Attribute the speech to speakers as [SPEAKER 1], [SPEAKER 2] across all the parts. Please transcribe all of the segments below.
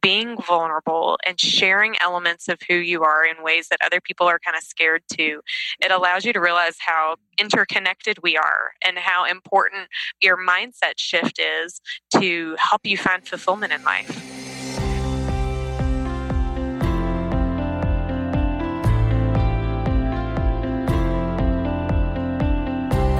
[SPEAKER 1] being vulnerable and sharing elements of who you are in ways that other people are kind of scared to, it allows you to realize how interconnected we are and how important your mindset shift is to help you find fulfillment in life.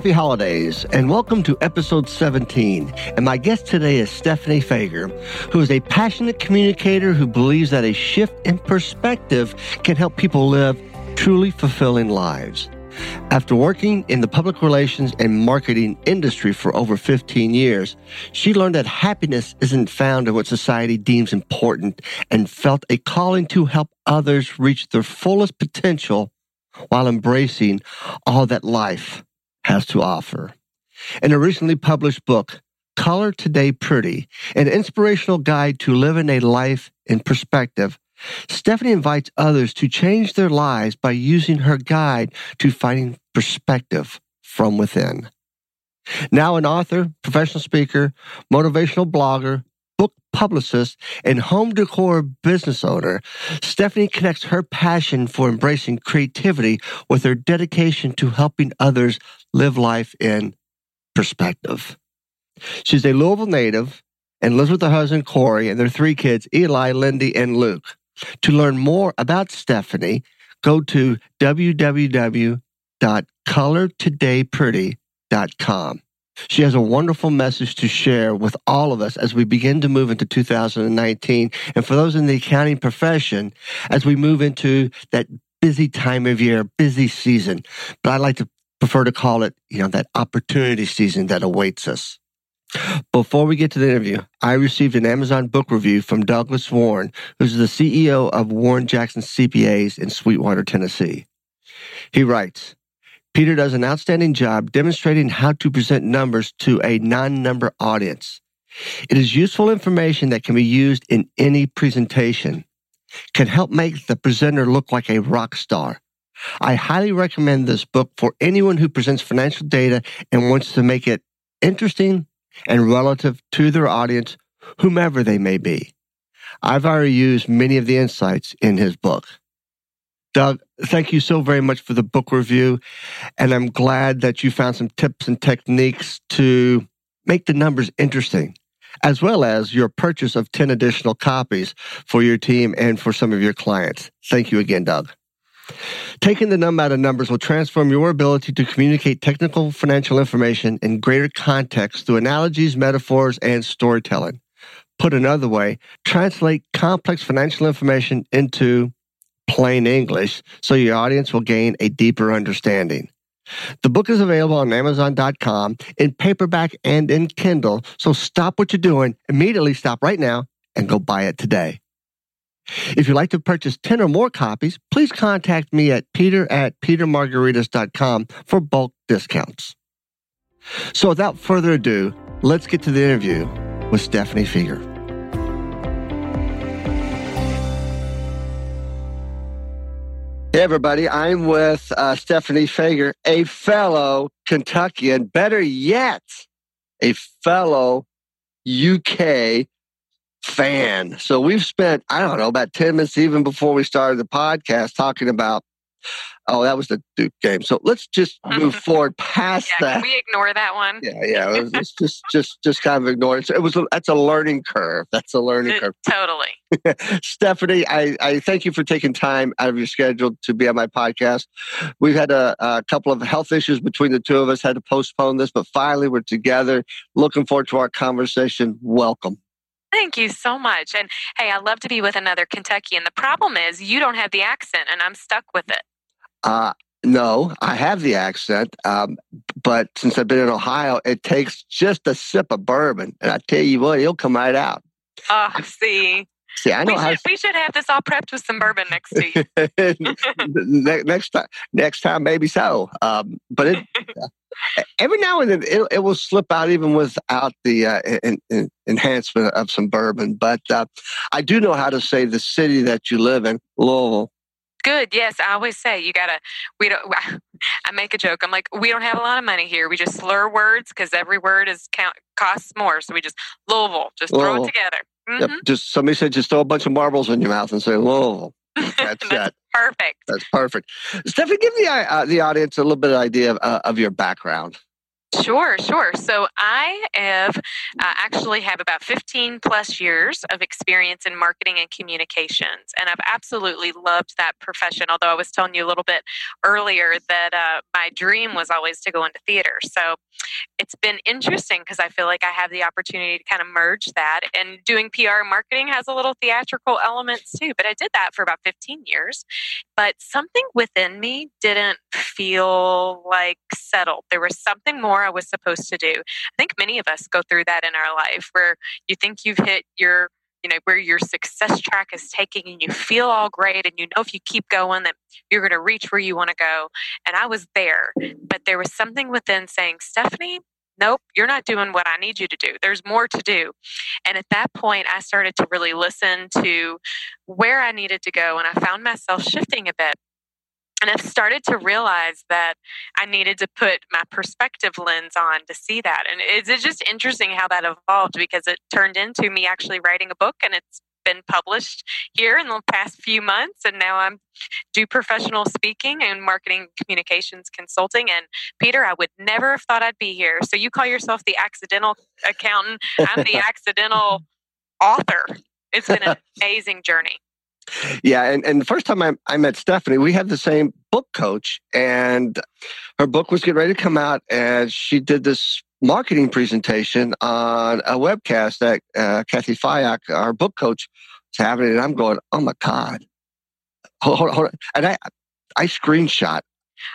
[SPEAKER 2] Happy holidays and welcome to episode 17. And my guest today is Stephanie Feger, who is a passionate communicator who believes that a shift in perspective can help people live truly fulfilling lives. After working in the public relations and marketing industry for over 15 years, she learned that happiness isn't found in what society deems important and felt a calling to help others reach their fullest potential while embracing all that life has to offer. In a recently published book, Color Today Pretty, an inspirational guide to living a life in perspective, Stephanie invites others to change their lives by using her guide to finding perspective from within. Now an author, professional speaker, motivational blogger, book publicist, and home decor business owner, Stephanie connects her passion for embracing creativity with her dedication to helping others live life in perspective. She's a Louisville native and lives with her husband, Corey, and their three kids, Eli, Lindy, and Luke. To learn more about Stephanie, go to www.colortodaypretty.com. She has a wonderful message to share with all of us as we begin to move into 2019. And for those in the accounting profession, as we move into that busy time of year, busy season. But I'd like to prefer to call it, you know, that opportunity season that awaits us. Before we get to the interview, I received an Amazon book review from Douglas Warren, who's the CEO of Warren Jackson CPAs in Sweetwater, Tennessee. He writes, Peter does an outstanding job demonstrating how to present numbers to a non-number audience. It is useful information that can be used in any presentation, can help make the presenter look like a rock star. I highly recommend this book for anyone who presents financial data and wants to make it interesting and relative to their audience, whomever they may be. I've already used many of the insights in his book. Doug, thank you so very much for the book review. And I'm glad that you found some tips and techniques to make the numbers interesting, as well as your purchase of 10 additional copies for your team and for some of your clients. Thank you again, Doug. Taking the number out of numbers will transform your ability to communicate technical financial information in greater context through analogies, metaphors, and storytelling. Put another way, translate complex financial information into plain English so your audience will gain a deeper understanding. The book is available on Amazon.com in paperback and in Kindle, so stop what you're doing, immediately stop right now, and go buy it today. If you'd like to purchase 10 or more copies, please contact me at peter at petermargaritis.com for bulk discounts. So without further ado, let's get to the interview with Stephanie Feger. Hey, everybody. I'm with uh, Stephanie Feger, a fellow Kentuckian, better yet, a fellow UK fan. So we've spent, I don't know, about 10 minutes even before we started the podcast talking about Oh, that was the Duke game. So let's just move forward past
[SPEAKER 1] yeah,
[SPEAKER 2] that.
[SPEAKER 1] we ignore that one?
[SPEAKER 2] Yeah, yeah. It was just, just, just kind of ignore it. So it was. A, that's a learning curve. That's a learning
[SPEAKER 1] Uh,
[SPEAKER 2] curve.
[SPEAKER 1] Totally.
[SPEAKER 2] Stephanie, I, I thank you for taking time out of your schedule to be on my podcast. We've had a, a couple of health issues between the two of us, had to postpone this, but finally we're together. Looking forward to our conversation. Welcome.
[SPEAKER 1] Thank you so much. And hey, I love to be with another Kentuckian. The problem is you don't have the accent, and I'm stuck with it.
[SPEAKER 2] Uh, no, I have the accent, um, but since I've been in Ohio, it takes just a sip of bourbon, and I tell you what, it'll come right out.
[SPEAKER 1] Oh, see,
[SPEAKER 2] See, I know
[SPEAKER 1] we
[SPEAKER 2] how.
[SPEAKER 1] should, we should have this all prepped with some bourbon next week.
[SPEAKER 2] Ne- next time, next time, maybe so. Um, but it, every now and then it, it will slip out, even without the uh, en- en- enhancement of some bourbon. But uh, I do know how to say the city that you live in, Louisville.
[SPEAKER 1] Good. Yes, I always say you gotta. We don't. I make a joke. I'm like, we don't have a lot of money here. We just slur words because every word is count costs more. So we just Louisville, just throw it together.
[SPEAKER 2] Yep.
[SPEAKER 1] Mhm.
[SPEAKER 2] Just somebody said, just throw a bunch of marbles in your mouth and say "Whoa, That's
[SPEAKER 1] That's
[SPEAKER 2] that.
[SPEAKER 1] perfect.
[SPEAKER 2] That's perfect. Stephanie, give the uh, the audience a little bit of idea of, uh, of your background.
[SPEAKER 1] Sure, sure. So I have uh, actually have about 15 plus years of experience in marketing and communications, and I've absolutely loved that profession. Although I was telling you a little bit earlier that uh, my dream was always to go into theater. So it's been interesting because I feel like I have the opportunity to kind of merge that. And doing PR marketing has a little theatrical elements too. But I did that for about 15 years. But something within me didn't feel like settled. There was something more I was supposed to do. I think many of us go through that in our life where you think you've hit your you know where your success track is taking and you feel all great and you know if you keep going that you're going to reach where you want to go. And i was there but there was something within saying stephanie nope you're not doing what i need you to do. There's more to do. And at that point i started to really listen to where i needed to go and i found myself shifting a bit and I've started to realize that I needed to put my perspective lens on to see that. And it's it's just interesting how that evolved because it turned into me actually writing a book and it's been published here in the past few months. And now I'm do professional speaking and marketing communications consulting. And Peter, I would never have thought I'd be here. So you call yourself the accidental accountant. I'm the accidental author. It's been an amazing journey.
[SPEAKER 2] Yeah, and, and the first time I, I met Stephanie, we had the same book coach, and her book was getting ready to come out, and she did this marketing presentation on a webcast that uh, Cathy Fyock, our book coach, was having, and I'm going, oh my god, hold, hold, hold on. and I I screenshot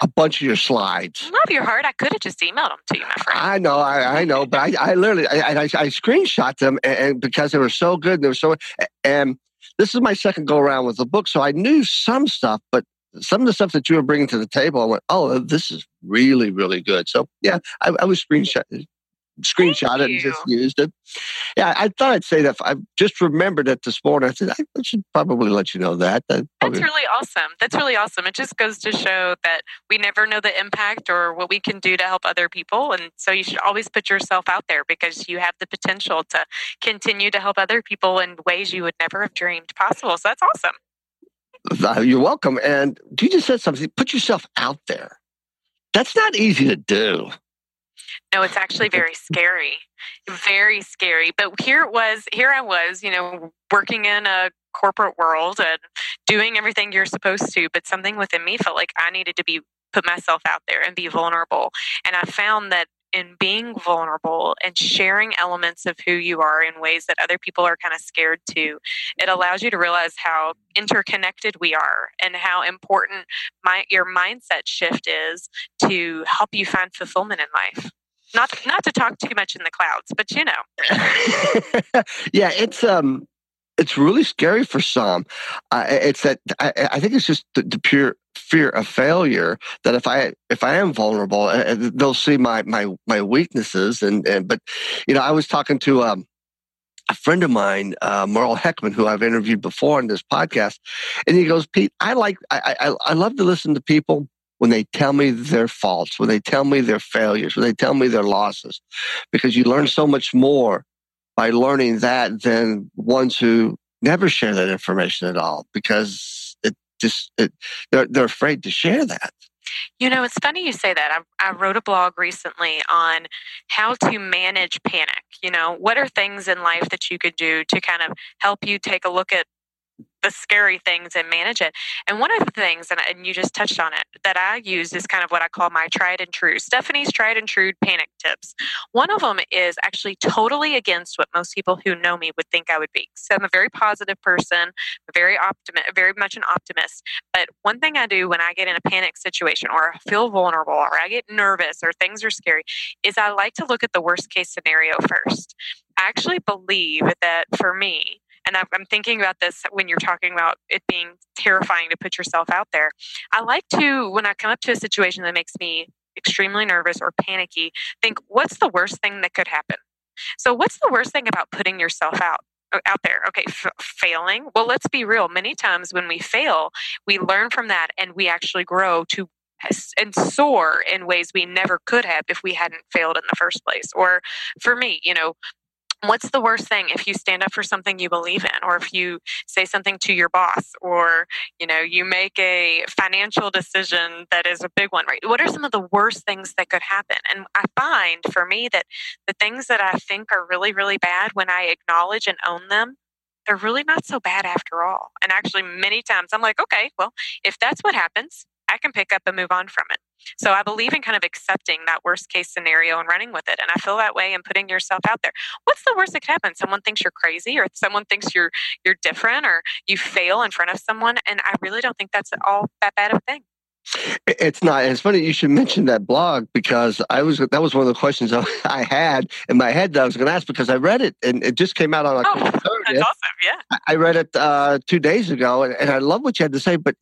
[SPEAKER 2] a bunch of your slides.
[SPEAKER 1] Love your heart. I could have just emailed them to you, my friend.
[SPEAKER 2] I know, I, I know, but I, I literally, I, I, I screenshot them, and, and because they were so good, and they were so, and this is my second go around with the book, so I knew some stuff, but some of the stuff that you were bringing to the table, I went, oh, this is really, really good. So yeah, I, I was screenshot, screenshot it and just used it. Yeah, I thought I'd say that. I just remembered it this morning. I said I should probably let you know that. Probably-
[SPEAKER 1] That's really awesome. That's really awesome. It just goes to show that we never know the impact or what we can do to help other people. And so you should always put yourself out there because you have the potential to continue to help other people in ways you would never have dreamed possible. So that's awesome.
[SPEAKER 2] You're welcome. And you just said something. Put yourself out there. That's not easy to do.
[SPEAKER 1] No, it's actually very scary. Very scary. But here it was, here I was, you know, working in a corporate world and doing everything you're supposed to, but something within me felt like I needed to be put myself out there and be vulnerable. And I found that in being vulnerable and sharing elements of who you are in ways that other people are kind of scared to, it allows you to realize how interconnected we are and how important my, your mindset shift is to help you find fulfillment in life. Not not to talk too much in the clouds, but you know.
[SPEAKER 2] yeah, it's um, it's really scary for some. Uh, it's that I, I think it's just the, the pure fear of failure that if I if I am vulnerable, uh, they'll see my my my weaknesses and and but you know I was talking to um a friend of mine, uh, Merle Heckman, who I've interviewed before in this podcast, and he goes, Pete, I like I I, I love to listen to people when they tell me their faults, when they tell me their failures, when they tell me their losses, because you learn so much more by learning that than ones who never share that information at all because just it, they're they're afraid to share that.
[SPEAKER 1] You know, it's funny you say that. I, I wrote a blog recently on how to manage panic. You know, what are things in life that you could do to kind of help you take a look at the scary things and manage it. And one of the things, and, and you just touched on it, that I use is kind of what I call my tried and true. Stephanie's tried and true panic tips. One of them is actually totally against what most people who know me would think I would be. So I'm a very positive person, very optimist, very much an optimist. But one thing I do when I get in a panic situation or I feel vulnerable or I get nervous or things are scary is I like to look at the worst case scenario first. I actually believe that for me, and I'm thinking about this when you're talking about it being terrifying to put yourself out there. I like to, when I come up to a situation that makes me extremely nervous or panicky, think, what's the worst thing that could happen? So, what's the worst thing about putting yourself out? Uh, out there okay f- failing well let's be real many times when we fail we learn from that and we actually grow to and soar in ways we never could have if we hadn't failed in the first place. Or for me, you know, what's the worst thing if you stand up for something you believe in or if you say something to your boss or you know you make a financial decision that is a big one right? What are some of the worst things that could happen? And i find for me that the things that i think are really really bad when i acknowledge and own them they're really not so bad after all. And actually many times i'm like okay well if that's what happens I can pick up and move on from it. So I believe in kind of accepting that worst case scenario and running with it. And I feel that way and putting yourself out there. What's the worst that could happen? Someone thinks you're crazy or someone thinks you're you're different or you fail in front of someone. And I really don't think that's all that bad of a thing.
[SPEAKER 2] It's not. It's funny you should mention that blog because I was that was one of the questions I had in my head that I was going to ask because I read it and it just came out on October
[SPEAKER 1] oh, 30th. That's awesome. Yeah,
[SPEAKER 2] I read it uh, two days ago and, and I love what you had to say. But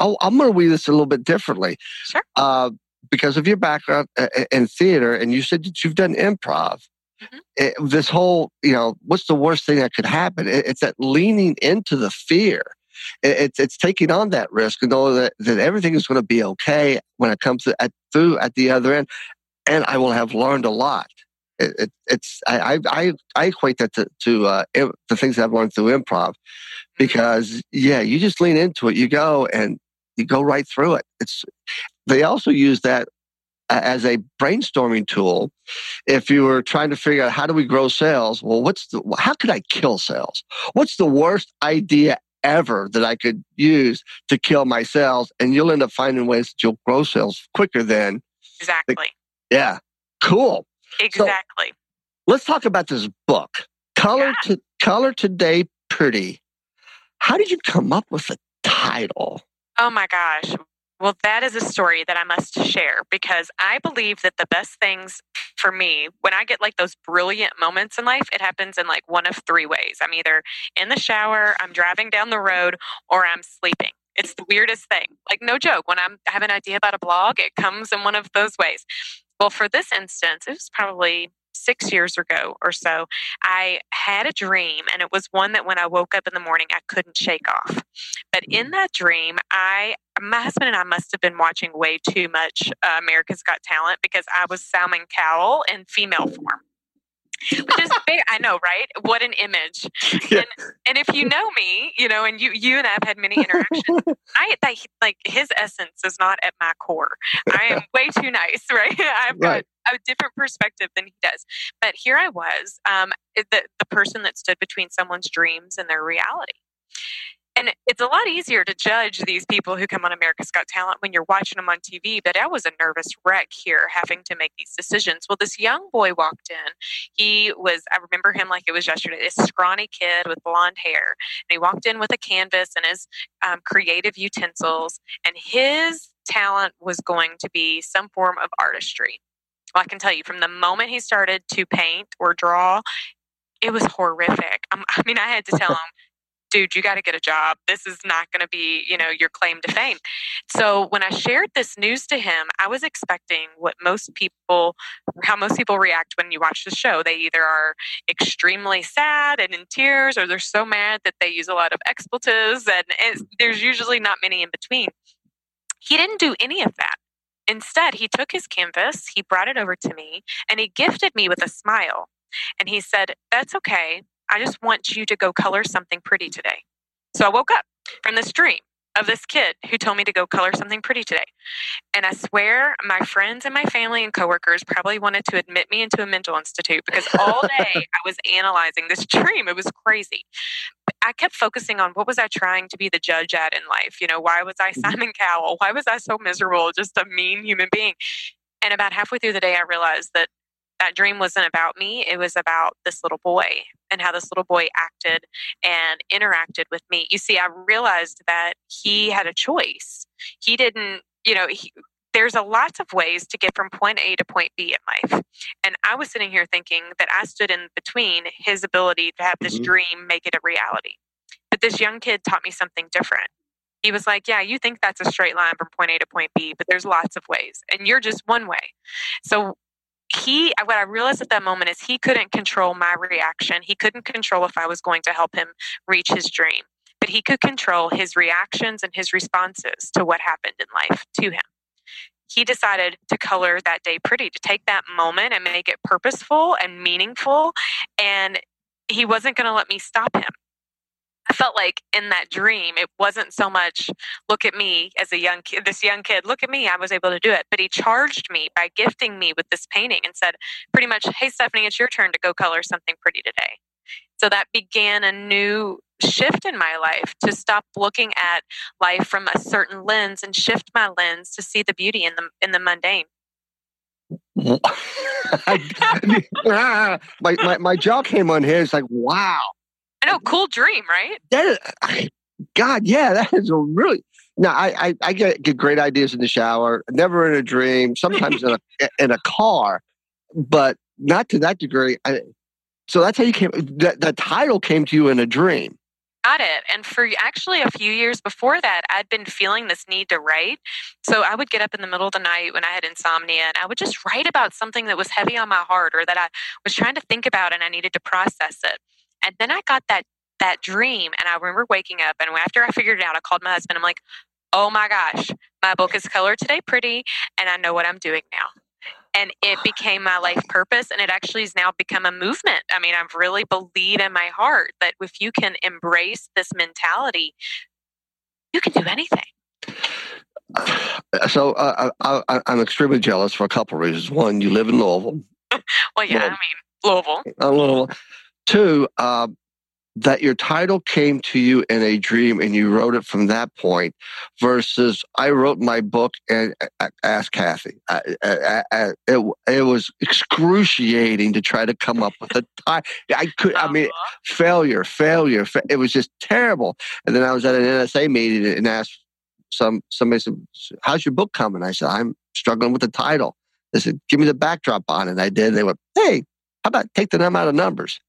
[SPEAKER 2] i am going to read this a little bit differently.
[SPEAKER 1] Sure. Uh,
[SPEAKER 2] because of your background uh, in theater, and you said that you've done improv. Mm-hmm. It, this whole, you know, what's the worst thing that could happen? It, it's that leaning into the fear. It, it's it's taking on that risk and know that, that everything is going to be okay when it comes to, at, through at the other end, and I will have learned a lot. It, it's I, I I equate that to, to uh, the things I've learned through improv, mm-hmm. because yeah, you just lean into it, you go, and you go right through it. It's they also use that uh, as a brainstorming tool. If you were trying to figure out how do we grow sales well what's the how could i kill sales? What's the worst idea ever that i could use to kill my sales? And you'll end up finding ways that you'll grow sales quicker than
[SPEAKER 1] exactly.
[SPEAKER 2] The, yeah. Cool.
[SPEAKER 1] Exactly. so,
[SPEAKER 2] let's talk about this book color yeah. to color today pretty. How did you come up with the title
[SPEAKER 1] Oh my gosh. Well, that is a story that I must share because I believe that the best things for me, when I get like those brilliant moments in life, it happens in like one of three ways. I'm either in the shower, I'm driving down the road, or I'm sleeping. It's the weirdest thing. Like, no joke. When I'm, I have an idea about a blog, it comes in one of those ways. Well, for this instance, it was probably six years ago or so, I had a dream, and it was one that when I woke up in the morning, I couldn't shake off. But in mm. that dream, I my husband and I must have been watching way too much uh, America's Got Talent because I was Simon Cowell in female form which is big. I know, right? What an image. Yeah. And, and if you know me, you know, and you you and I have had many interactions. I like his essence is not at my core. I am way too nice, right? I've got a different perspective than he does. But here I was, um, the the person that stood between someone's dreams and their reality. And it's a lot easier to judge these people who come on America's Got Talent when you're watching them on TV. But I was a nervous wreck here having to make these decisions. Well, this young boy walked in. He was, I remember him like it was yesterday, this scrawny kid with blonde hair. And he walked in with a canvas and his um, creative utensils. And his talent was going to be some form of artistry. Well, I can tell you from the moment he started to paint or draw, it was horrific. Um, I mean, I had to tell him, dude, you got to get a job. This is not going to be, you know, your claim to fame. So when I shared this news to him, I was expecting what most people, how most people react when you watch the show. They either are extremely sad and in tears, or they're so mad that they use a lot of expletives, and there's usually not many in between. He didn't do any of that. Instead, he took his canvas, he brought it over to me, and he gifted me with a smile. And he said, That's okay. I just want you to go color something pretty today. So I woke up from this dream of this kid who told me to go color something pretty today. And I swear my friends and my family and coworkers probably wanted to admit me into a mental institute because all day I was analyzing this dream. It was crazy. I kept focusing on what was I trying to be the judge at in life? You know, why was I mm-hmm. Simon Cowell? Why was I so miserable? Just a mean human being. And about halfway through the day, I realized that that dream wasn't about me. It was about this little boy and how this little boy acted and interacted with me. You see, I realized that he had a choice. He didn't, you know, he, there's a lots of ways to get from point A to point B in life. And I was sitting here thinking that I stood in between his ability to have this mm-hmm. dream make it a reality. But this young kid taught me something different. He was like, Yeah, you think that's a straight line from point A to point B, but there's lots of ways, and you're just one way. So he what i realized at that moment is he couldn't control my reaction. He couldn't control if i was going to help him reach his dream but he could control his reactions and his responses to what happened in life to him. He decided to color that day pretty to take that moment and make it purposeful and meaningful and he wasn't going to let me stop him I felt like in that dream, it wasn't so much, look at me as a young kid, this young kid, look at me, I was able to do it. But he charged me by gifting me with this painting and said, pretty much, hey, Stephanie, it's your turn to go color something pretty today. So that began a new shift in my life to stop looking at life from a certain lens and shift my lens to see the beauty in the in the mundane.
[SPEAKER 2] my, my, my jaw came. It's like, wow,
[SPEAKER 1] I know, cool dream, right?
[SPEAKER 2] That is, God, yeah, that is a really. No, I, I, I get, get great ideas in the shower. Never in a dream. Sometimes in a in a car, but not to that degree. I, so that's how you came. That the title came to you in a dream.
[SPEAKER 1] Got it. And for actually a few years before that, I'd been feeling this need to write. So I would get up in the middle of the night when I had insomnia and I would just write about something that was heavy on my heart or that I was trying to think about and I needed to process it. And then I got that that dream and I remember waking up and after I figured it out, I called my husband. I'm like, oh my gosh, my book is colored today pretty and I know what I'm doing now. And it ah. became my life purpose and it actually has now become a movement. I mean, I really believe in my heart that if you can embrace this mentality, you can do anything.
[SPEAKER 2] Uh, so uh, uh I, am extremely jealous for a couple of reasons. One, you live in Louisville.
[SPEAKER 1] well, yeah, I mean, Louisville.
[SPEAKER 2] Uh, Louisville. Two, uh, that your title came to you in a dream and you wrote it from that point versus I wrote my book and uh, asked Cathy. I, I, I, it, it was excruciating to try to come up with a title. I could, I mean, uh-huh. failure, failure. Fa- it was just terrible. And then I was at an NSA meeting and asked some, somebody said, how's your book coming? I said, I'm struggling with the title. They said, give me the backdrop on it. And I did. They went, hey, how about take the number out of numbers?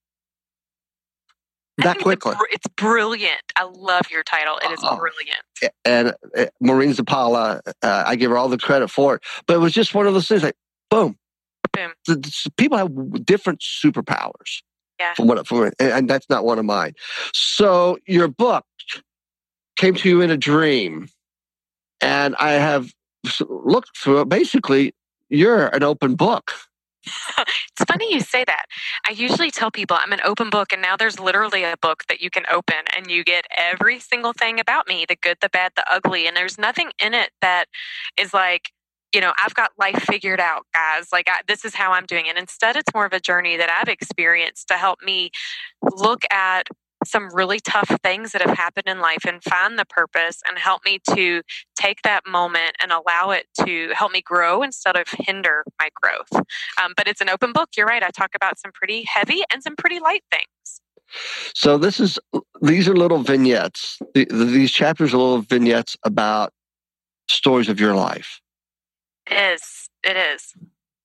[SPEAKER 2] That quickly.
[SPEAKER 1] It's brilliant. I love your title. It is uh, brilliant.
[SPEAKER 2] And uh, Maureen Zappala, uh, I give her all the credit for it. But it was just one of those things like, boom. Boom. The, the, people have different superpowers.
[SPEAKER 1] Yeah.
[SPEAKER 2] From what, from, and, and that's not one of mine. So your book came to you in a dream. And I have looked through it. Basically, you're an open book.
[SPEAKER 1] it's funny you say that. I usually tell people I'm an open book, and now there's literally a book that you can open and you get every single thing about me the good, the bad, the ugly. And there's nothing in it that is like, you know, I've got life figured out, guys. Like, I, this is how I'm doing it. Instead, it's more of a journey that I've experienced to help me look at some really tough things that have happened in life and find the purpose and help me to take that moment and allow it to help me grow instead of hinder my growth. Um, but it's an open book. You're right. I talk about some pretty heavy and some pretty light things.
[SPEAKER 2] So this is these are little vignettes. These chapters are little vignettes about stories of your life.
[SPEAKER 1] It is. It is.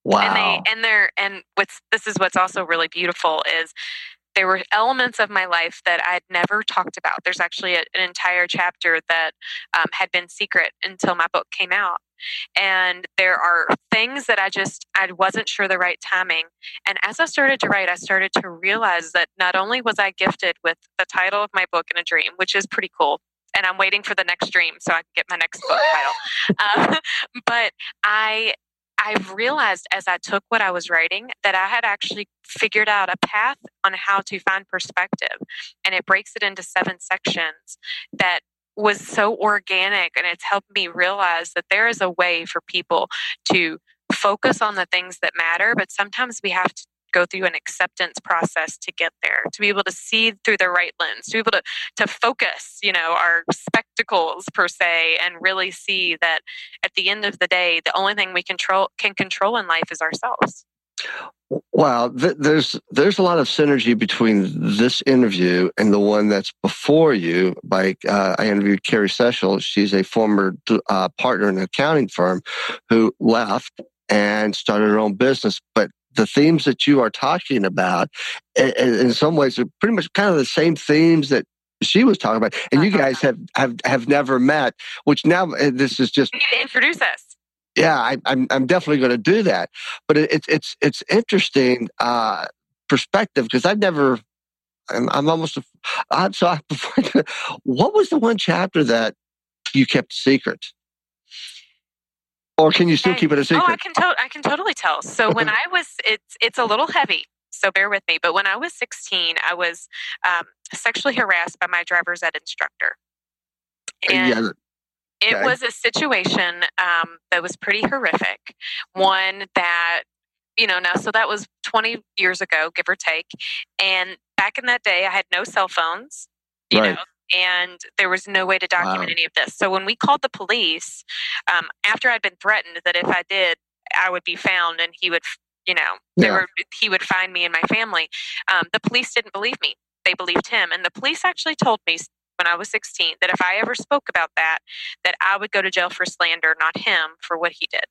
[SPEAKER 2] Wow.
[SPEAKER 1] And they and they're and what's this is what's also really beautiful is there were elements of my life that I'd never talked about. There's actually a, an entire chapter that um, had been secret until my book came out. And there are things that I just I wasn't sure the right timing. And as I started to write, I started to realize that not only was I gifted with the title of my book in a dream, which is pretty cool, and I'm waiting for the next dream so I can get my next book title. Uh, but I I've realized as I took what I was writing that I had actually figured out a path on how to find perspective. And it breaks it into seven sections that was so organic and it's helped me realize that there is a way for people to focus on the things that matter, but sometimes we have to go through an acceptance process to get there, to be able to see through the right lens, to be able to, to focus, you know, our spectacles per se, and really see that at the end of the day, the only thing we control can control in life is ourselves.
[SPEAKER 2] Wow, th- there's there's a lot of synergy between this interview and the one that's before you. By uh, I interviewed Carrie Sechel. She's a former uh, partner in an accounting firm who left and started her own business. But the themes that you are talking about, in, in some ways, are pretty much kind of the same themes that she was talking about. And you guys have have have never met. Which now uh, this is just
[SPEAKER 1] introduce us.
[SPEAKER 2] Yeah, I, am I'm, I'm definitely going to do that. But it, it's it's it's interesting uh, perspective because I've never. I'm, I'm almost. I'm so. what was the one chapter that you kept secret? Or can you still keep it a secret?
[SPEAKER 1] Oh, I can. To- I can totally tell. So when I was, it's it's a little heavy. So bear with me. But when I was 16, I was um, sexually harassed by my driver's ed instructor.
[SPEAKER 2] Uh, and yeah.
[SPEAKER 1] It was a situation um, that was pretty horrific. One that, you know, now, so that was 20 years ago, give or take. And back in that day, I had no cell phones, you right. know, and there was no way to document wow. any of this. So when we called the police, um, after I'd been threatened that if I did, I would be found and he would, you know, yeah. were, he would find me and my family. Um, the police didn't believe me. They believed him. And the police actually told me when I was 16 that if I ever spoke about that, that I would go to jail for slander, not him for what he did.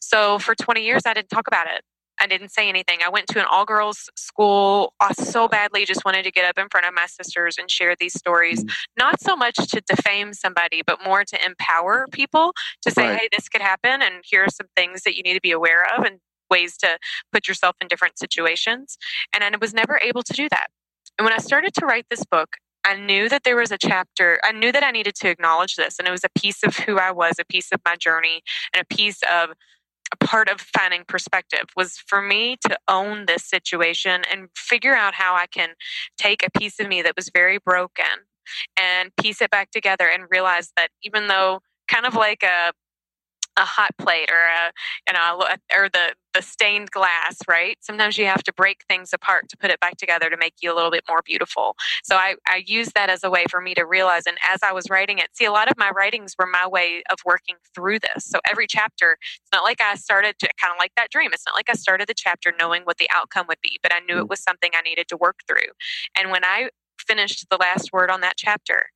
[SPEAKER 1] So for 20 years, I didn't talk about it. I didn't say anything. I went to an all girls school I so badly, just wanted to get up in front of my sisters and share these stories. Mm. Not so much to defame somebody, but more to empower people to say, right. hey, this could happen, and here are some things that you need to be aware of and ways to put yourself in different situations. And I was never able to do that. And when I started to write this book, I knew that there was a chapter, I knew that I needed to acknowledge this. And it was a piece of who I was, a piece of my journey, and a piece of part of finding perspective was for me to own this situation and figure out how I can take a piece of me that was very broken and piece it back together and realize that even though kind of like a a hot plate or a you know or the the stained glass right? Sometimes you have to break things apart to put it back together to make you a little bit more beautiful. So i i use that as a way for me to realize and as i was writing it see a lot of my writings were my way of working through this. So every chapter it's not like i started to kind of like that dream. It's not like i started the chapter knowing what the outcome would be but i knew it mm. was something i needed to work through. And when i finished the last word on that chapter.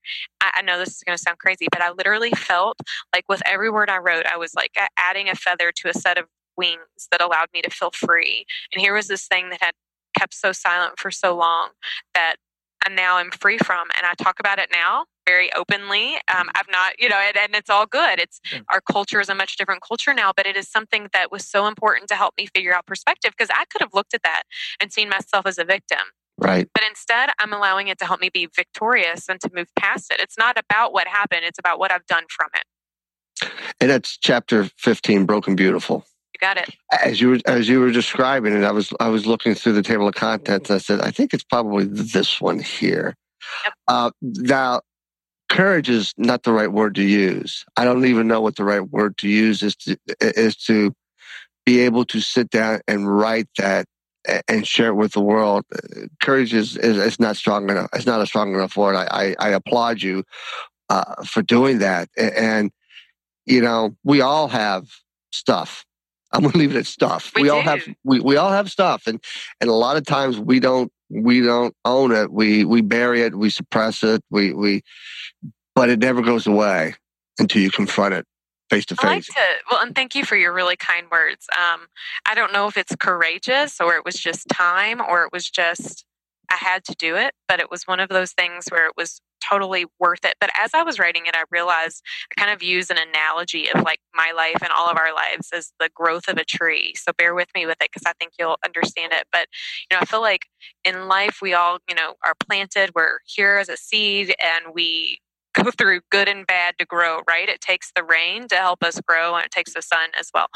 [SPEAKER 1] I, I know this is going to sound crazy, but I literally felt like with every word I wrote, I was like adding a feather to a set of wings that allowed me to feel free. And here was this thing that had kept so silent for so long that I now am free from. And I talk about it now very openly. Um, I've not, you know, and, and it's all good. It's our culture is a much different culture now, but it is something that was so important to help me figure out perspective because I could have looked at that and seen myself as a victim.
[SPEAKER 2] Right.
[SPEAKER 1] But instead, I'm allowing it to help me be victorious and to move past it. It's not about what happened, it's about what I've done from it.
[SPEAKER 2] And that's chapter 15, Broken Beautiful.
[SPEAKER 1] You got it.
[SPEAKER 2] As you were, as you were describing it, I was I was looking through the table of contents. I said, I think it's probably this one here. Yep. Uh, now, courage is not the right word to use. I don't even know what the right word to use is to is to be able to sit down and write that and share it with the world. Courage is, is, is not strong enough. It's not a strong enough word. I, I, I applaud you uh, for doing that. And, and, you know, we all have stuff. I'm gonna leave it at stuff.
[SPEAKER 1] We,
[SPEAKER 2] we
[SPEAKER 1] all
[SPEAKER 2] have we, we all have stuff, and and a lot of times we don't we don't own it. We we bury it. We suppress it. We we, but it never goes away until you confront it face to face.
[SPEAKER 1] Well, and thank you for your really kind words. Um, I don't know if it's courageous or it was just time or it was just I had to do it, but it was one of those things where it was totally worth it. But as I was writing it, I realized I kind of use an analogy of like my life and all of our lives as the growth of a tree. So bear with me with it because I think you'll understand it. But, you know, I feel like in life, we all, you know, are planted. We're here as a seed and we go through good and bad to grow, right? It takes the rain to help us grow and it takes the sun as well.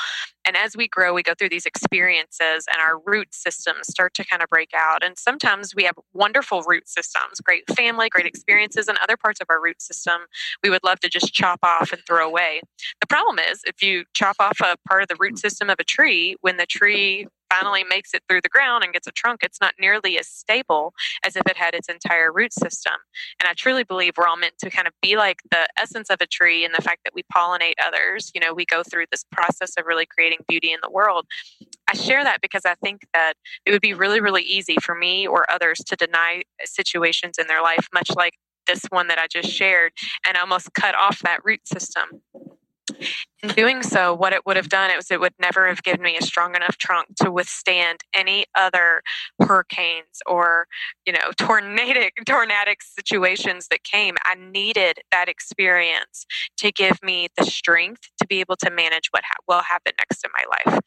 [SPEAKER 1] And as we grow, we go through these experiences and our root systems start to kind of break out. And sometimes we have wonderful root systems, great family, great experiences, and other parts of our root system we would love to just chop off and throw away. The problem is if you chop off a part of the root system of a tree, when the tree finally makes it through the ground and gets a trunk, it's not nearly as stable as if it had its entire root system. And I truly believe we're all meant to kind of be like the essence of a tree and the fact that we pollinate others. You know, we go through this process of really creating beauty in the world. I share that because I think that it would be really, really easy for me or others to deny situations in their life, much like this one that I just shared, and almost cut off that root system doing so, what it would have done is it would never have given me a strong enough trunk to withstand any other hurricanes or, you know, tornadic tornadic situations that came. I needed that experience to give me the strength to be able to manage what ha- will happen next in my life.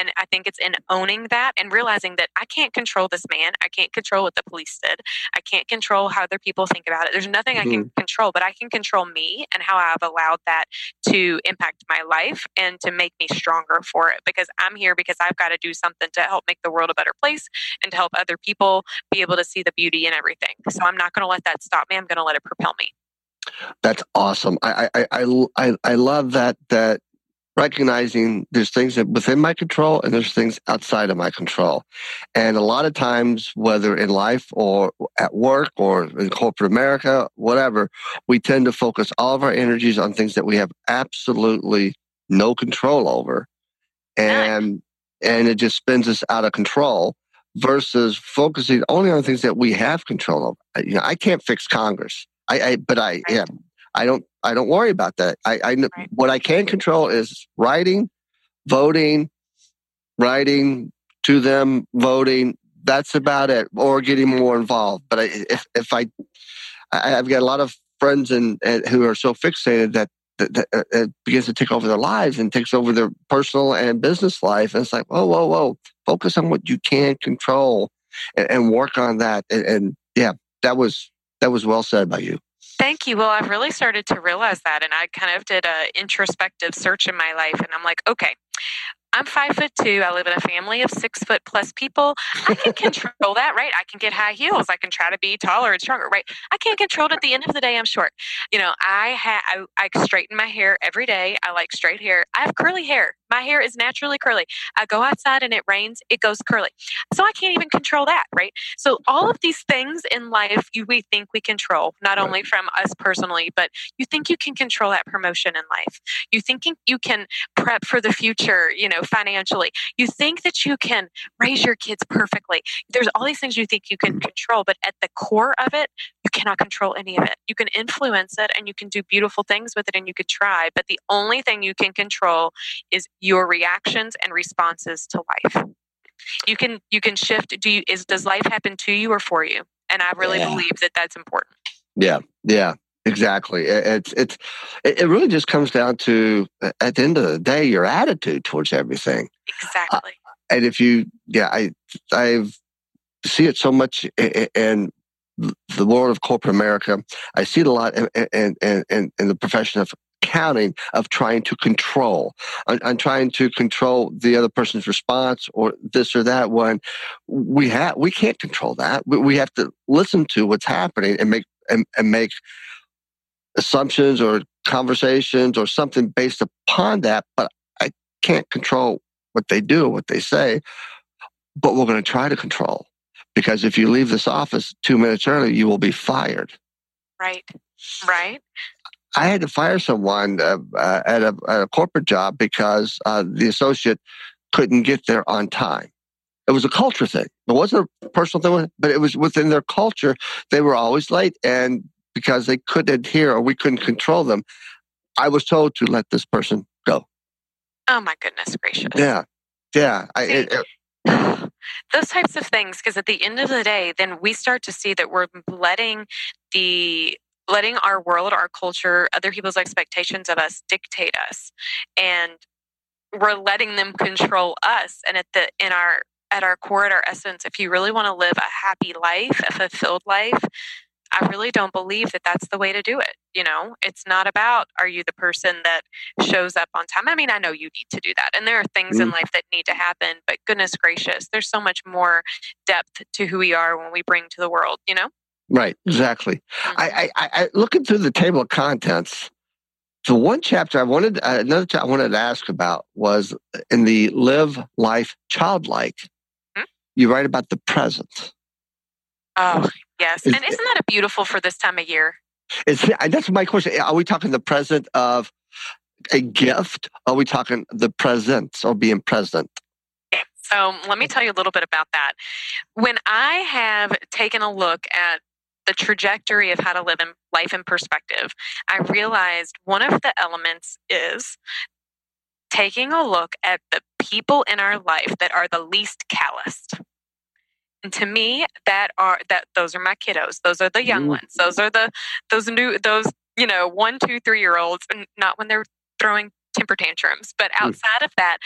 [SPEAKER 1] And I think it's in owning that and realizing that I can't control this man. I can't control what the police did. I can't control how other people think about it. There's nothing mm-hmm. I can mm-hmm. control, but I can control me and how I've allowed that to impact my life and to make me stronger for it because I'm here because I've got to do something to help make the world a better place and to help other people be able to see the beauty in everything. So I'm not going to let that stop me. I'm going to let it propel me.
[SPEAKER 2] That's awesome. I, I, I, I, I love that, that recognizing there's things that within my control and there's things outside of my control. And a lot of times, whether in life or at work or in corporate America, whatever, we tend to focus all of our energies on things that we have absolutely no control over. And, and it just spins us out of control versus focusing only on things that we have control over. You know, I can't fix Congress. I, I but I, yeah, I don't I don't worry about that. I, I right. what I can control is writing, voting, writing to them, voting. That's about it, or getting more involved. But I, if if I, I have got a lot of friends and, and who are so fixated that that, that uh, it begins to take over their lives and takes over their personal and business life. And it's like, whoa, whoa, whoa! Focus on what you can control and, and work on that. And, and yeah, that was that was well said by you.
[SPEAKER 1] Thank you. Well, I've really started to realize that, and I kind of did a introspective search in my life, and I'm like, okay, I'm five foot two. I live in a family of six foot plus people. I can control that, right? I can get high heels. I can try to be taller and stronger, right? I can't control it. At the end of the day, I'm short. You know, I have I, I straighten my hair every day. I like straight hair. I have curly hair. My hair is naturally curly. I go outside and it rains, it goes curly. So I can't even control that, right? So all of these things in life you we think we control, not only from us personally, but you think you can control that promotion in life. You think you can prep for the future, you know, financially. You think that you can raise your kids perfectly. There's all these things you think you can control, but at the core of it, cannot control any of it. You can influence it and you can do beautiful things with it and you could try, but the only thing you can control is your reactions and responses to life. You can you can shift. Do you is does life happen to you or for you? And I really yeah. believe that that's important.
[SPEAKER 2] Yeah, yeah, exactly. It's it's it really just comes down to at the end of the day your attitude towards everything.
[SPEAKER 1] Exactly. Uh,
[SPEAKER 2] and if you, yeah, I I've see it so much in the world of corporate America. I see it a lot in, in, in, in the profession of counting of trying to control I'm trying to control the other person's response or this or that one. we have we can't control that we have to listen to what's happening and make and, and make assumptions or conversations or something based upon that but i can't control what they do what they say but we're going to try to control because if you leave this office two minutes early you will be fired
[SPEAKER 1] right right
[SPEAKER 2] I had to fire someone uh, uh, at, a, at, a, corporate job because uh, the associate couldn't get there on time. It was a culture thing. It wasn't a personal thing, but it was within their culture. They were always late, and because they couldn't adhere or we couldn't control them, I was told to let this person go.
[SPEAKER 1] Oh my goodness gracious!
[SPEAKER 2] Yeah, yeah. I, it,
[SPEAKER 1] it, those types of things, because at the end of the day, then we start to see that we're letting the letting our world, our culture, other people's expectations of us dictate us. And we're letting them control us. And at the in our at our core, at our essence, if you really want to live a happy life, a fulfilled life, I really don't believe that that's the way to do it. You know, it's not about are you the person that shows up on time. I mean, I know you need to do that, and there are things mm. in life that need to happen. But goodness gracious, there's so much more depth to who we are when we bring to the world. You know.
[SPEAKER 2] Right. Exactly. Mm-hmm. I, I, I looking through the table of contents. The one chapter I wanted, uh, another chapter I wanted to ask about was in the live life childlike. Mm-hmm. You write about the present.
[SPEAKER 1] Oh yes, and isn't that a beautiful for this time of year?
[SPEAKER 2] It's that's my question. Are we talking the present of a gift? Are we talking the presence or being present?
[SPEAKER 1] So let me tell you a little bit about that. When I have taken a look at the trajectory of how to live in life in perspective, I realized one of the elements is taking a look at the people in our life that are the least calloused. And to me, that are that those are my kiddos. Those are the young mm. ones. Those are the those new those you know one, two, three year olds, and not when they're throwing temper tantrums. But mm. outside of that,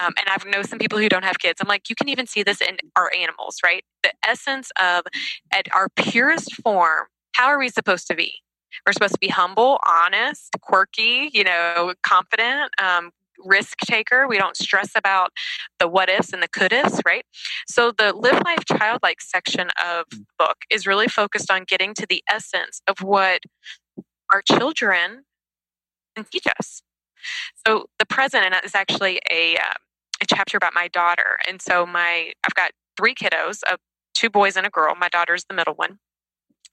[SPEAKER 1] um, and I've know some people who don't have kids. I'm like, you can even see this in our animals, right? The essence of at our purest form. How are we supposed to be? We're supposed to be humble, honest, quirky, you know, confident, um, risk taker. We don't stress about the what ifs and the could ifs, right? So the live life childlike section of the book is really focused on getting to the essence of what our children can teach us. So the present, and is actually a, um, a chapter about my daughter. And so my I've got three kiddos, uh, two boys and a girl. My daughter's the middle one.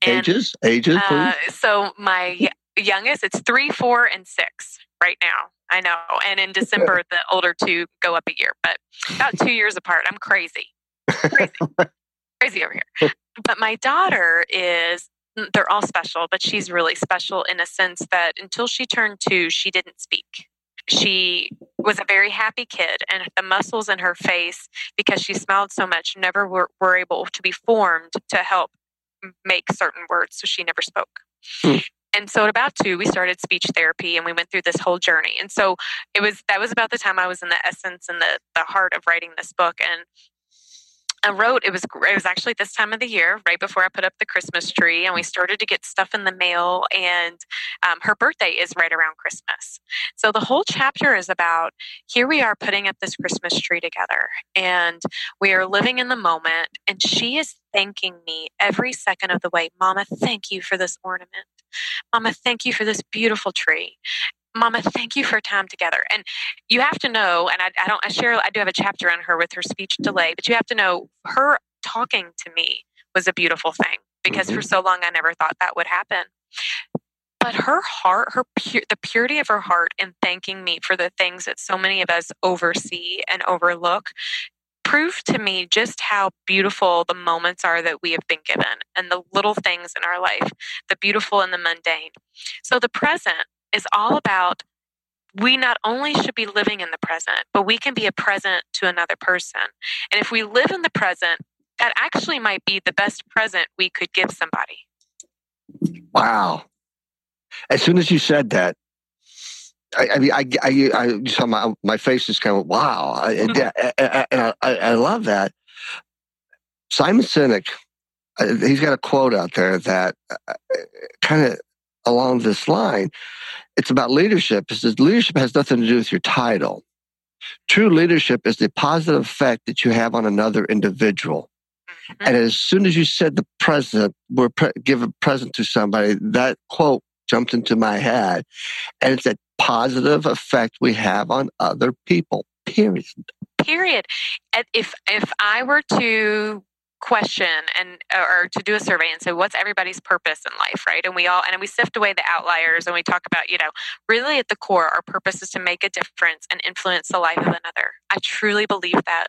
[SPEAKER 2] And, ages, ages, uh,
[SPEAKER 1] so my youngest, it's three, four, and six right now. I know. And in December, the older two go up a year, but about two years apart. I'm crazy. Crazy. crazy over here. But my daughter is, mm, they're all special, but she's really special in a sense that until she turned two, she didn't speak. She was a very happy kid, and the muscles in her face, because she smiled so much, never were, were able to be formed to help make certain words, so she never spoke. And so at about two we started speech therapy and we went through this whole journey and so it was that was about the time i was in the essence and the, the heart of writing this book and I wrote it was it was actually this time of the year, right before I put up the Christmas tree, and we started to get stuff in the mail. And um, her birthday is right around Christmas, so the whole chapter is about here we are putting up this Christmas tree together, and we are living in the moment. And she is thanking me every second of the way, Mama. Thank you for this ornament. Mama, thank you for this beautiful tree. Mama, thank you for time together. And you have to know, and I, I don't, I share, I do have a chapter on her with her speech delay, but you have to know her talking to me was a beautiful thing because mm-hmm. for so long I never thought that would happen. But her heart, her pu- the purity of her heart in thanking me for the things that so many of us oversee and overlook proved to me just how beautiful the moments are that we have been given and the little things in our life, the beautiful and the mundane. So the present is all about we not only should be living in the present, but we can be a present to another person. And if we live in the present, that actually might be the best present we could give somebody.
[SPEAKER 2] Wow. As soon as you said that, I, I mean, I, I, I saw my, my face is kind of wow. And, and I, I, I love that. Simon Sinek, uh, he's got a quote out there that uh, kind of along this line. It's about leadership. It says leadership has nothing to do with your title. True leadership is the positive effect that you have on another individual. Mm-hmm. And as soon as you said the present, we're pre- give a present to somebody, that quote jumped into my head. And it's that positive effect we have on other people, period.
[SPEAKER 1] Period. If, if I were to question and or to do a survey and say what's everybody's purpose in life right and we all and we sift away the outliers and we talk about you know really at the core our purpose is to make a difference and influence the life of another i truly believe that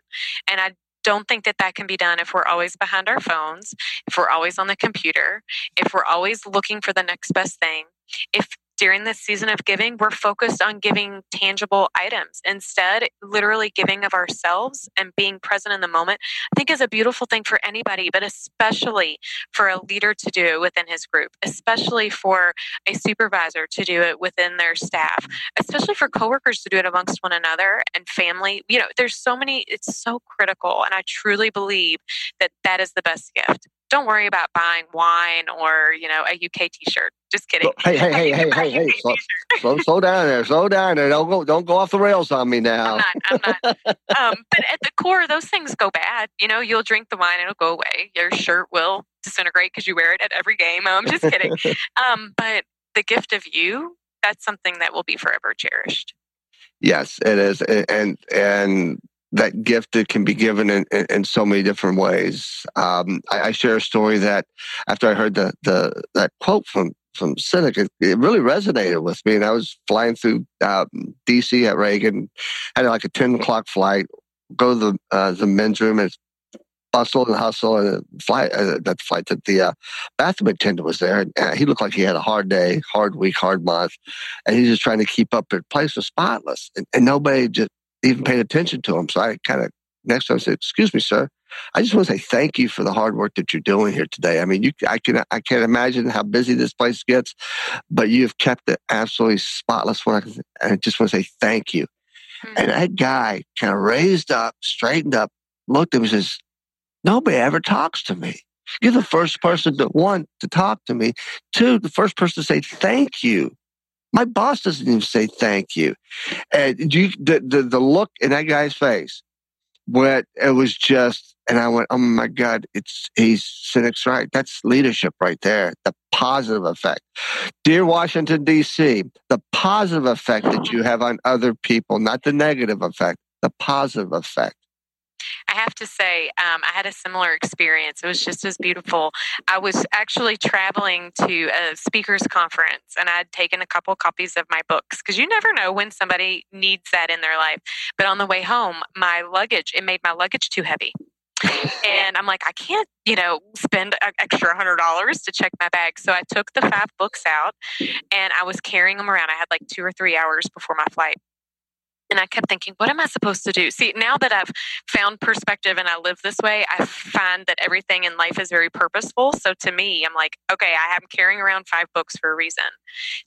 [SPEAKER 1] and i don't think that that can be done if we're always behind our phones if we're always on the computer if we're always looking for the next best thing. If during this season of giving, we're focused on giving tangible items. Instead, literally giving of ourselves and being present in the moment, I think is a beautiful thing for anybody, but especially for a leader to do within his group, especially for a supervisor to do it within their staff, especially for coworkers to do it amongst one another and family. You know, there's so many, it's so critical. And I truly believe that that is the best gift don't worry about buying wine or you know a UK T-shirt. Just kidding.
[SPEAKER 2] Hey, hey, hey, hey, hey, hey! Slow, slow, slow, down there. Slow down there. Don't go, don't go off the rails on me now.
[SPEAKER 1] I'm not. I'm not. um, but at the core, those things go bad. You know, you'll drink the wine, it'll go away. Your shirt will disintegrate because you wear it at every game. Oh, I'm just kidding. um, but the gift of you, that's something that will be forever cherished.
[SPEAKER 2] Yes, it is, and and that gift that can be given in, in, in so many different ways. Um, I, I, share a story that after I heard the, the that quote from from Sinek, it, really resonated with me. And I was flying through uh, DC at Reagan, had like a ten o'clock flight. Go to the uh, the men's room and bustle and hustle and flight uh, that flight that the uh, bathroom attendant was there and uh, he looked like he had a hard day hard week hard month and he's just trying to keep up the place was spotless and, and nobody just even paid attention to him. So I kind of next time I said, "Excuse me, sir, I just want to say thank you for the hard work that you're doing here today. I mean, you, I can, I can't imagine how busy this place gets, but you've kept it absolutely spotless. When I, I just want to say thank you." Mm-hmm. And that guy kind of raised up, straightened up, looked at me, and says, "Nobody ever talks to me." You're the first person to one to talk to me. Two, the first person to say thank you. My boss doesn't even say thank you. And you, the, the, the look in that guy's face, what it was just, and I went, oh my God, it's, he's Sinek's right. That's leadership right there. The positive effect. Dear Washington, D.C., the positive effect that you have on other people, not the negative effect, the positive effect.
[SPEAKER 1] I have to say, um, I had a similar experience. It was just as beautiful. I was actually traveling to a speakers conference and I'd taken a couple copies of my books because you never know when somebody needs that in their life. But on the way home, my luggage, it made my luggage too heavy. and I'm like, I can't, you know, spend an extra hundred dollars to check my bag. So I took the five books out and I was carrying them around. I had like two or three hours before my flight. And I kept thinking, what am I supposed to do? See, now that I've found perspective and I live this way, I find that everything in life is very purposeful. So to me, I'm like, okay, I am carrying around five books for a reason.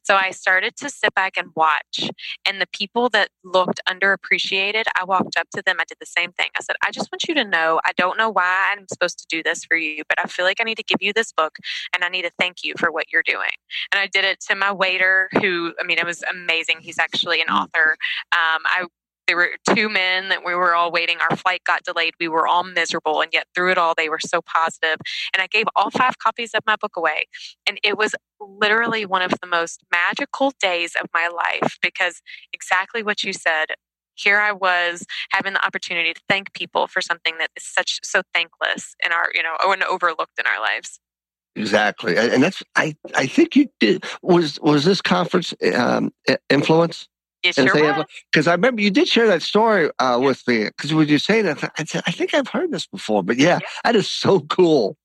[SPEAKER 1] So I started to sit back and watch. And the people that looked underappreciated, I walked up to them. I did the same thing. I said, I just want you to know, I don't know why I'm supposed to do this for you, but I feel like I need to give you this book and I need to thank you for what you're doing. And I did it to my waiter, who, I mean, it was amazing. He's actually an author. Um, I there were two men that we were all waiting. Our flight got delayed. We were all miserable, and yet through it all, they were so positive. And I gave all five copies of my book away, and it was literally one of the most magical days of my life because exactly what you said. Here I was having the opportunity to thank people for something that is such so thankless in our, you know, and overlooked in our lives.
[SPEAKER 2] Exactly, and that's I. I think you did. Was was this conference um, influence?
[SPEAKER 1] Sure
[SPEAKER 2] Because I remember you did share that story uh, with me. Because when you say that, I said, I think I've heard this before. But yeah, yeah. that is so cool.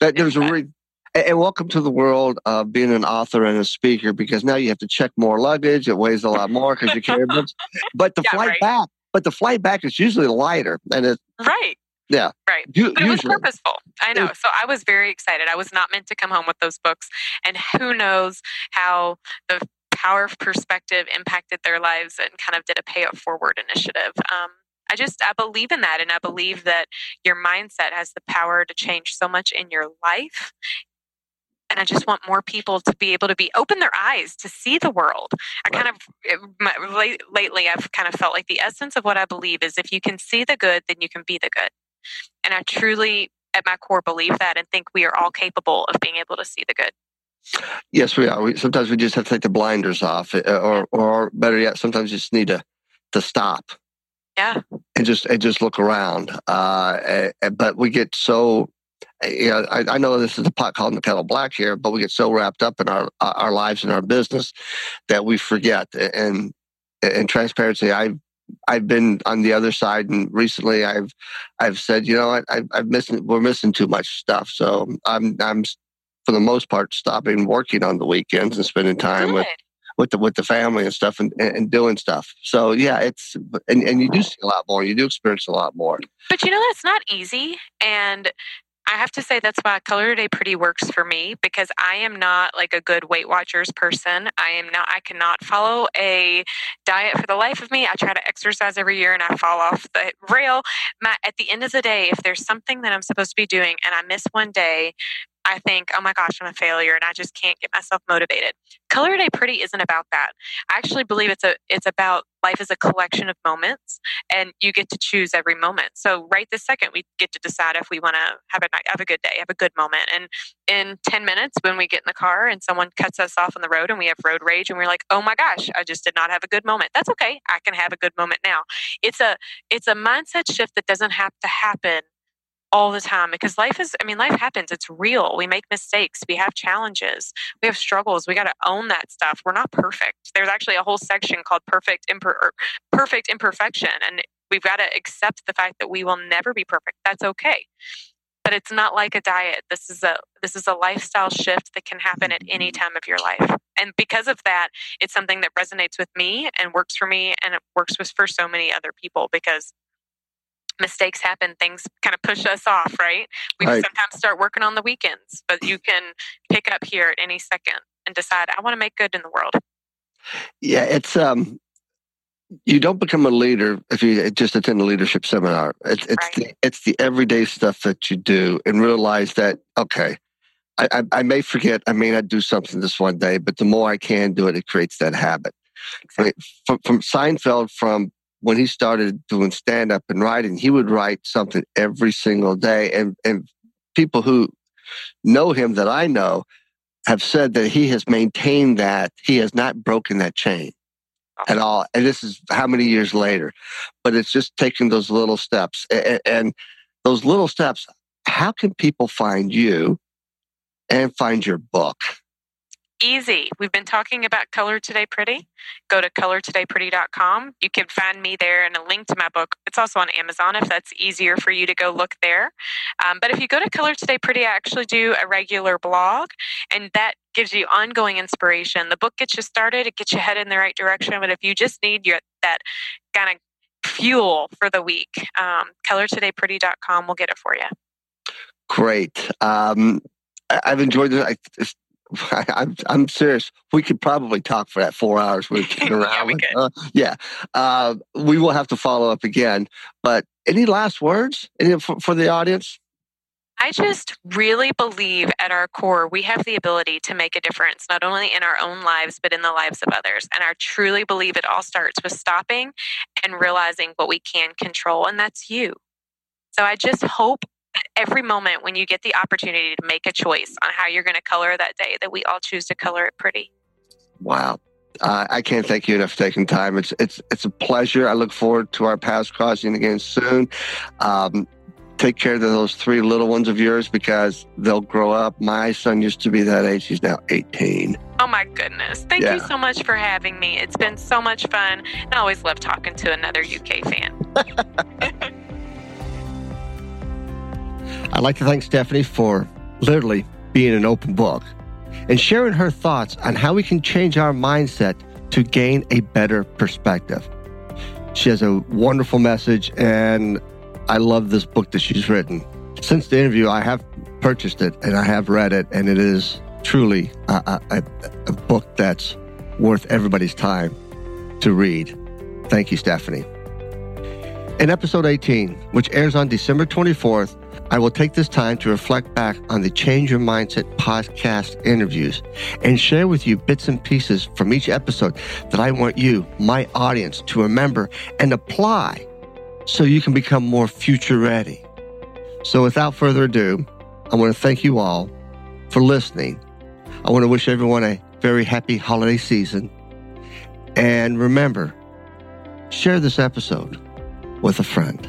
[SPEAKER 2] That there's a re- and welcome to the world of being an author and a speaker because now you have to check more luggage. It weighs a lot more because you carry books. But the yeah, flight right. back, but the flight back is usually lighter, and it's
[SPEAKER 1] right.
[SPEAKER 2] Yeah.
[SPEAKER 1] Right. You, but it was purposeful. I know. So I was very excited. I was not meant to come home with those books. And who knows how the power perspective impacted their lives and kind of did a pay it forward initiative. Um, I just I believe in that, and I believe that your mindset has the power to change so much in your life. And I just want more people to be able to be open their eyes to see the world. I kind of my, lately I've kind of felt like the essence of what I believe is if you can see the good, then you can be the good. And I truly, at my core, believe that and think we are all capable of being able to see the good.
[SPEAKER 2] Yes, we are. We, sometimes we just have to take the blinders off, uh, or or better yet, sometimes you just need to to stop.
[SPEAKER 1] Yeah.
[SPEAKER 2] And just and just look around. Uh, but we get so. You know, I, I know this is a pot calling the kettle black here, but we get so wrapped up in our our lives and our business that we forget. And in transparency, I've I've been on the other side, and recently I've I've said, you know, I, I, I've missing we're missing too much stuff. So I'm I'm for the most part, stopping working on the weekends and spending time Good. with with the with the family and stuff and, and doing stuff. So yeah, it's and, and you do see a lot more. You do experience a lot more.
[SPEAKER 1] But you know that's not easy. And I have to say that's why Color Today Pretty works for me because I am not like a good Weight Watchers person. I am not, I cannot follow a diet for the life of me. I try to exercise every year and I fall off the rail. My, at the end of the day, if there's something that I'm supposed to be doing and I miss one day, I think, oh my gosh, I'm a failure and I just can't get myself motivated. Color Today Pretty isn't about that. I actually believe it's a it's about life is a collection of moments and you get to choose every moment. So right this second we get to decide if we want to have a night, have a good day, have a good moment. And in 10 minutes when we get in the car and someone cuts us off on the road and we have road rage and we're like, "Oh my gosh, I just did not have a good moment." That's okay. I can have a good moment now. It's a it's a mindset shift that doesn't have to happen all the time because life is i mean life happens. It's real. We make mistakes. We have challenges. We have struggles. We got to own that stuff. We're not perfect. There's actually a whole section called perfect imper- perfect imperfection and we've got to accept the fact that we will never be perfect. That's okay. But it's not like a diet. This is a this is a lifestyle shift that can happen at any mm-hmm. time of your life. And because of that it's something that resonates with me and works for me and it works with for so many other people because mistakes happen things kind of push us off right we right. sometimes start working on the weekends but you can pick up here at any second and decide i want to make good in the world
[SPEAKER 2] yeah it's um you don't become a leader if you just attend a leadership seminar it's it's right. the, it's the everyday stuff that you do and realize that okay I, I, I may forget i may not do something this one day but the more i can do it it creates that habit exactly. from, from seinfeld from when he started doing stand up and writing, he would write something every single day. And, and people who know him that I know have said that he has maintained that. He has not broken that chain at all. And this is how many years later, but it's just taking those little steps. And, and those little steps, how can people find you and find your book?
[SPEAKER 1] Easy. We've been talking about Color Today Pretty. Go to colortodaypretty.com. You can find me there and a link to my book. It's also on Amazon if that's easier for you to go look there. Um, but if you go to Color Today Pretty, I actually do a regular blog, and that gives you ongoing inspiration. The book gets you started, it gets you headed in the right direction. But if you just need your, that kind of fuel for the week, um, colortodaypretty.com will get it for you.
[SPEAKER 2] Great. Um, I've enjoyed this. I, I'm, I'm serious. We could probably talk for that four hours. We're around.
[SPEAKER 1] yeah, we
[SPEAKER 2] could. Uh, yeah. Uh, we will have to follow up again. But any last words any, for, for the audience?
[SPEAKER 1] I just really believe at our core we have the ability to make a difference, not only in our own lives, but in the lives of others. And I truly believe it all starts with stopping and realizing what we can control, and that's you. So I just hope every moment when you get the opportunity to make a choice on how you're going to color that day, that we all choose to color it pretty.
[SPEAKER 2] Wow. Uh, I can't thank you enough for taking time. It's it's it's a pleasure. I look forward to our paths crossing again soon. Um, take care of those three little ones of yours because they'll grow up. My son used to be that age. He's now 18.
[SPEAKER 1] Oh my goodness. Thank yeah. you so much for having me. It's been so much fun. And I always love talking to another UK fan.
[SPEAKER 2] I'd like to thank Stephanie for literally being an open book and sharing her thoughts on how we can change our mindset to gain a better perspective. She has a wonderful message, and I love this book that she's written. Since the interview, I have purchased it and I have read it, and it is truly a, a, a book that's worth everybody's time to read. Thank you, Stephanie. In episode 18, which airs on December 24th, I will take this time to reflect back on the Change Your Mindset podcast interviews and share with you bits and pieces from each episode that I want you, my audience, to remember and apply so you can become more future ready. So without further ado, I want to thank you all for listening. I want to wish everyone a very happy holiday season. And remember, share this episode with a friend.